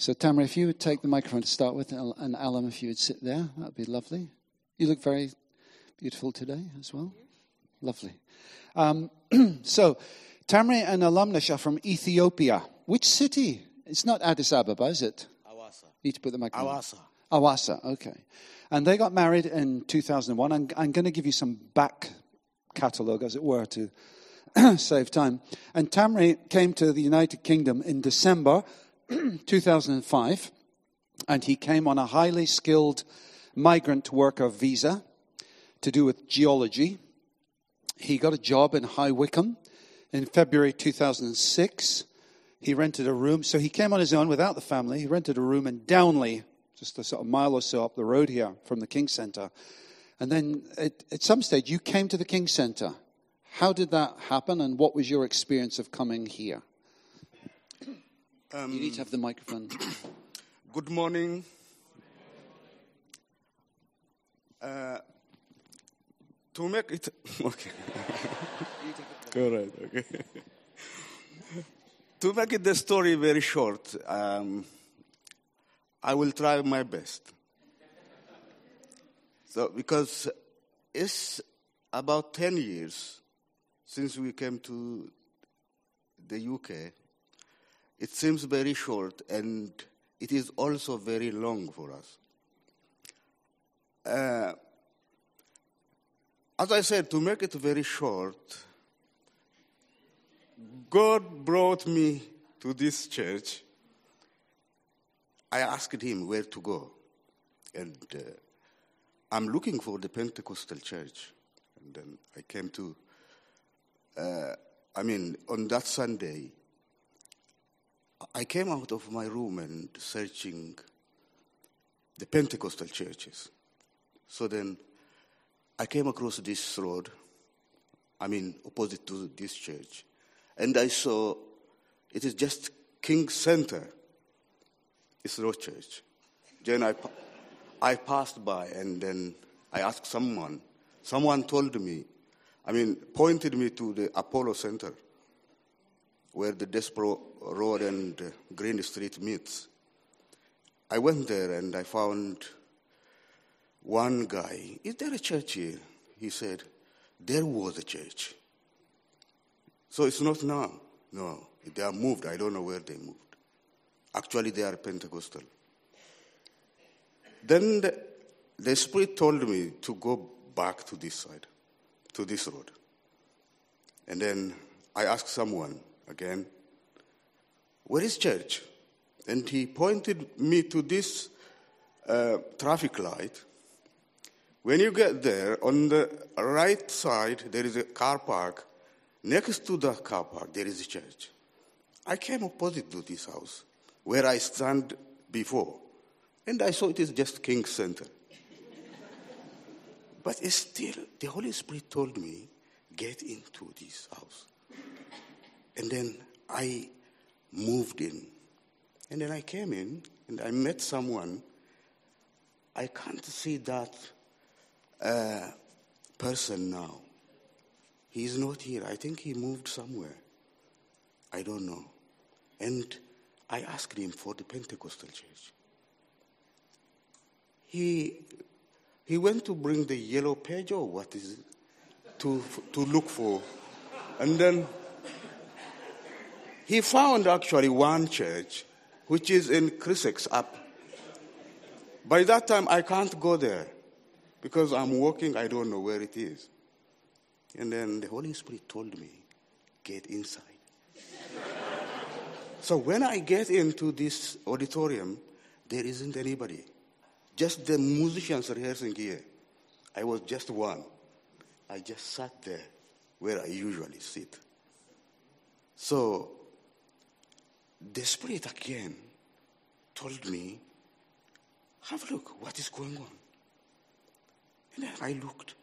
So, Tamara, if you would take the microphone to start with, and Alam, if you would sit there, that would be lovely. You look very beautiful today as well. Lovely. Um, so, Tamara and Alamnesh are from Ethiopia. Which city? It's not Addis Ababa, is it? Awasa. You need to put the microphone. Awasa. Awasa, okay. And they got married in 2001. I'm, I'm going to give you some back catalogue, as it were, to save time. And Tamri came to the United Kingdom in December 2005, and he came on a highly skilled migrant worker visa to do with geology. He got a job in High Wycombe in February 2006. He rented a room, so he came on his own without the family. He rented a room in Downley, just a sort of mile or so up the road here from the King Centre. And then at, at some stage, you came to the King Centre. How did that happen, and what was your experience of coming here? Um, you need to have the microphone. Good morning. Uh, to make it okay. Correct. Okay. to make it the story very short, um, I will try my best. So, because it's about 10 years since we came to the UK, it seems very short and it is also very long for us. Uh, as I said, to make it very short, God brought me to this church. I asked him where to go. And uh, I'm looking for the Pentecostal church. And then I came to uh, I mean, on that Sunday, I came out of my room and searching the Pentecostal churches. So then I came across this road, I mean, opposite to this church, and I saw it is just King Center. It's no church. Then I, I passed by and then I asked someone. Someone told me I mean, pointed me to the Apollo Center, where the Desborough Road and uh, Green Street meets. I went there and I found one guy. Is there a church here? He said, There was a church. So it's not now. No, they are moved. I don't know where they moved. Actually, they are Pentecostal. Then the, the Spirit told me to go back to this side to this road. And then I asked someone again, Where is church? And he pointed me to this uh, traffic light. When you get there, on the right side, there is a car park. Next to the car park, there is a church. I came opposite to this house, where I stand before, and I saw it is just King's Center. But still, the Holy Spirit told me, get into this house. And then I moved in. And then I came in and I met someone. I can't see that uh, person now. He's not here. I think he moved somewhere. I don't know. And I asked him for the Pentecostal church. He he went to bring the yellow page or what is it? To, to look for. And then he found actually one church, which is in Cressex up. By that time, I can't go there because I'm walking, I don't know where it is. And then the Holy Spirit told me, get inside. so when I get into this auditorium, there isn't anybody. Just the musicians rehearsing here. I was just one. I just sat there where I usually sit. So the Spirit again told me, Have a look, what is going on? And I looked.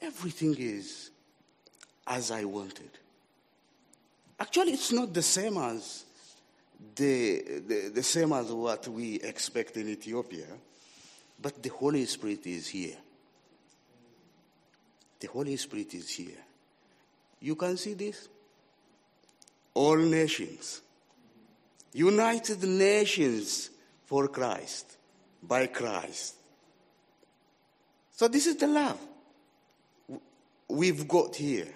Everything is as I wanted. Actually, it's not the same as the, the, the same as what we expect in Ethiopia, but the Holy Spirit is here. The Holy Spirit is here. You can see this? All nations. United Nations for Christ, by Christ. So this is the love we've got here.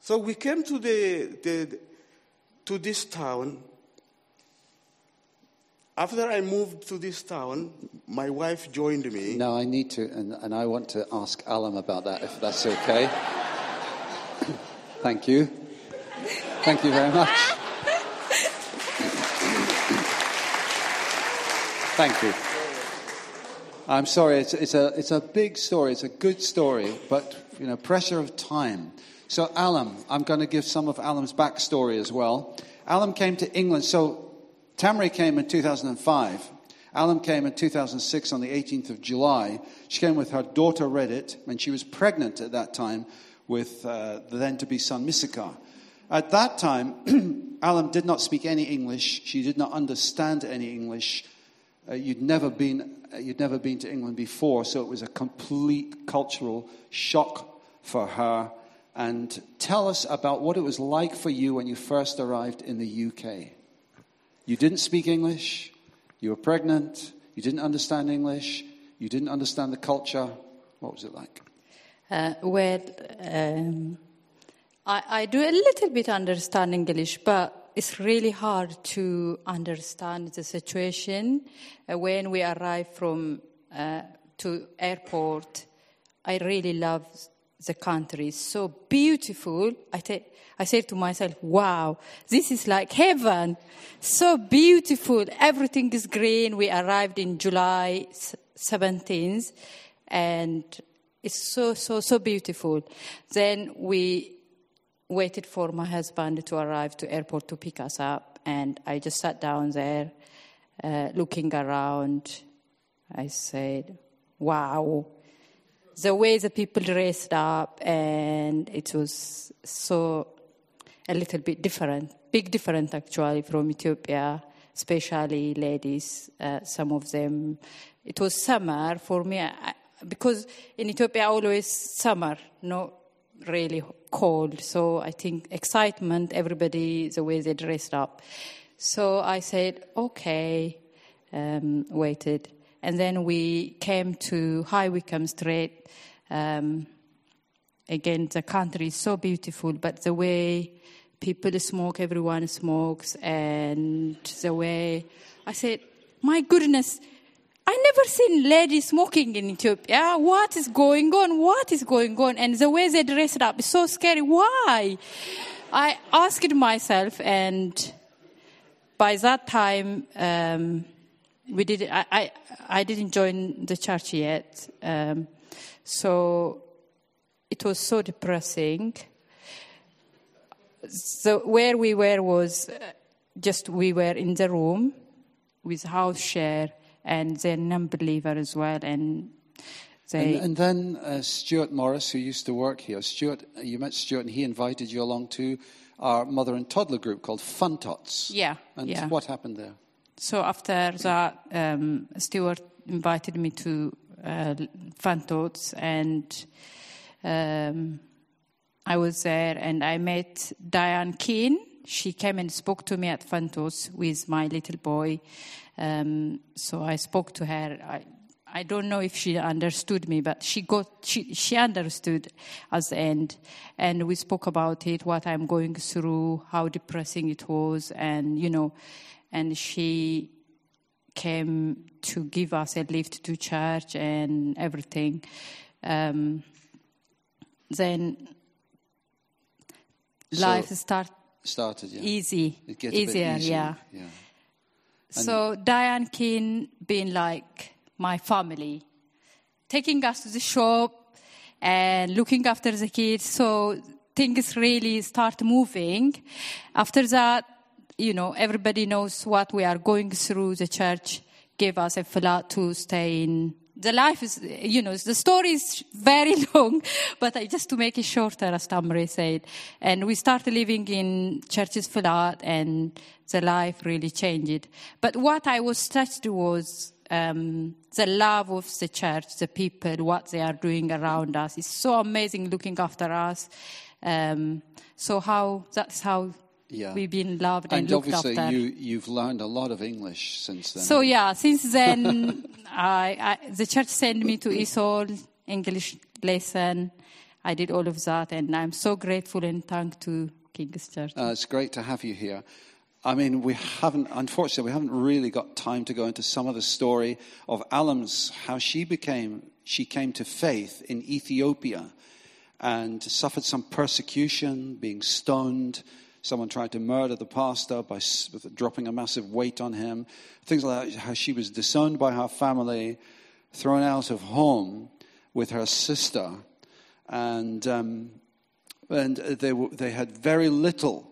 So we came to the, the to this town. After I moved to this town, my wife joined me. No, I need to, and, and I want to ask Alam about that, if that's okay. Thank you. Thank you very much. Thank you. I'm sorry, it's, it's, a, it's a big story, it's a good story, but, you know, pressure of time. So, Alam, I'm going to give some of Alam's backstory as well. Alam came to England, so Tamri came in 2005. Alam came in 2006 on the 18th of July. She came with her daughter Reddit, and she was pregnant at that time with uh, the then to be son Misika. At that time, Alam did not speak any English. She did not understand any English. Uh, you'd never been uh, you'd never been to England before, so it was a complete cultural shock for her. And tell us about what it was like for you when you first arrived in the UK. You didn't speak English, you were pregnant, you didn't understand English, you didn't understand the culture. What was it like? Uh, well, um, I, I do a little bit understand English, but it's really hard to understand the situation uh, when we arrive from uh, to airport. I really love the country. It's so beautiful. I, say to myself, wow, this is like heaven. So beautiful. Everything is green. We arrived in July 17th and it's so, so, so beautiful. Then we waited for my husband to arrive to airport to pick us up, and I just sat down there, uh, looking around. I said, "Wow." The way the people dressed up, and it was so a little bit different, big different actually from Ethiopia, especially ladies. Uh, some of them, it was summer for me I, because in Ethiopia always summer, no really cold. So I think excitement, everybody, the way they dressed up. So I said, okay, um, waited. And then we came to High Wycombe Street. Um, again, the country is so beautiful, but the way people smoke, everyone smokes, and the way I said, my goodness, I never seen ladies smoking in Ethiopia. What is going on? What is going on? And the way they dressed up is so scary. Why? I asked myself, and by that time, um, we did. I, I, I didn't join the church yet, um, so it was so depressing. So where we were was just we were in the room with house share and they're non-believer as well. And they And, and then uh, Stuart Morris, who used to work here, Stuart, you met Stuart, and he invited you along to our mother and toddler group called Fun Tots. yeah, And yeah. what happened there? So after that, um, Stuart invited me to uh, Fun Tots, and um, I was there, and I met Diane Keane. She came and spoke to me at Fun Tots with my little boy. Um, so I spoke to her. I, I don't know if she understood me, but she got she, she understood at the end, and we spoke about it, what I'm going through, how depressing it was, and you know, and she came to give us a lift to church and everything. Um, then So- life start Started, yeah. easy, It gets a bit easier, easier, yeah. yeah. So Diane Keane being like my family, taking us to the shop and looking after the kids. So things really start moving. After that, you know, everybody knows what we are going through. The church gave us a flat to stay in. The life is, you know, the story is very long, but I, just to make it shorter, as Tamre said. And we started living in church's flat and the life really changed. But what I was touched was um, the love of the church, the people, what they are doing around us. It's so amazing looking after us. Um, so how that's how Yeah. We've been loved and, And looked obviously, after. you, you've learned a lot of English since then. So yeah, since then, I, I, the church sent me to ESOL English lesson. I did all of that, and I'm so grateful and thank to King's Church. Uh, it's great to have you here. I mean, we haven't, unfortunately, we haven't really got time to go into some of the story of Alam's, how she became, she came to faith in Ethiopia and suffered some persecution, being stoned. Someone tried to murder the pastor by dropping a massive weight on him. Things like that, how she was disowned by her family, thrown out of home with her sister. And, um, and they, were, they had very little.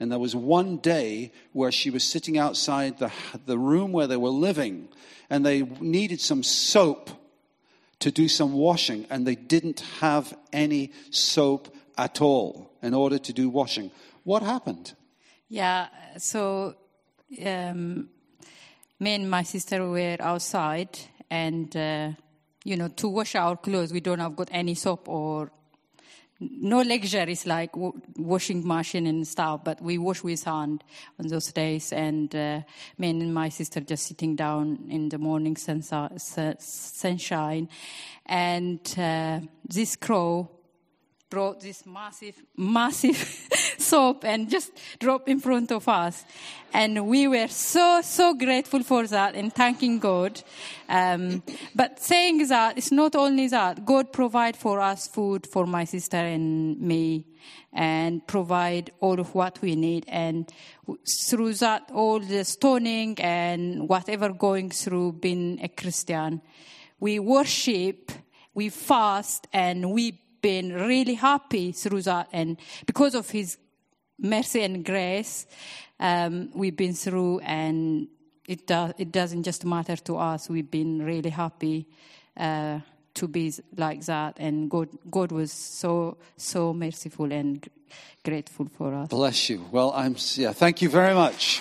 And there was one day where she was sitting outside the, the room where they were living, and they needed some soap to do some washing, and they didn't have any soap at all in order to do washing. What happened? Yeah, so um, me and my sister were outside, and uh, you know, to wash our clothes, we don't have got any soap or no luxuries like washing machine and stuff, but we wash with hand on those days. And uh, me and my sister just sitting down in the morning sunshine, and uh, this crow brought this massive, massive soap and just drop in front of us. And we were so, so grateful for that and thanking God. Um, but saying that, it's not only that. God provide for us food for my sister and me and provide all of what we need. And through that, all the stoning and whatever going through being a Christian, we worship, we fast, and we've been really happy through that. And because of His mercy and grace, um, we've been through, and it, do, it doesn't just matter to us. We've been really happy uh, to be like that. And God, God was so, so merciful and grateful for us. Bless you. Well, I'm, yeah, thank you very much.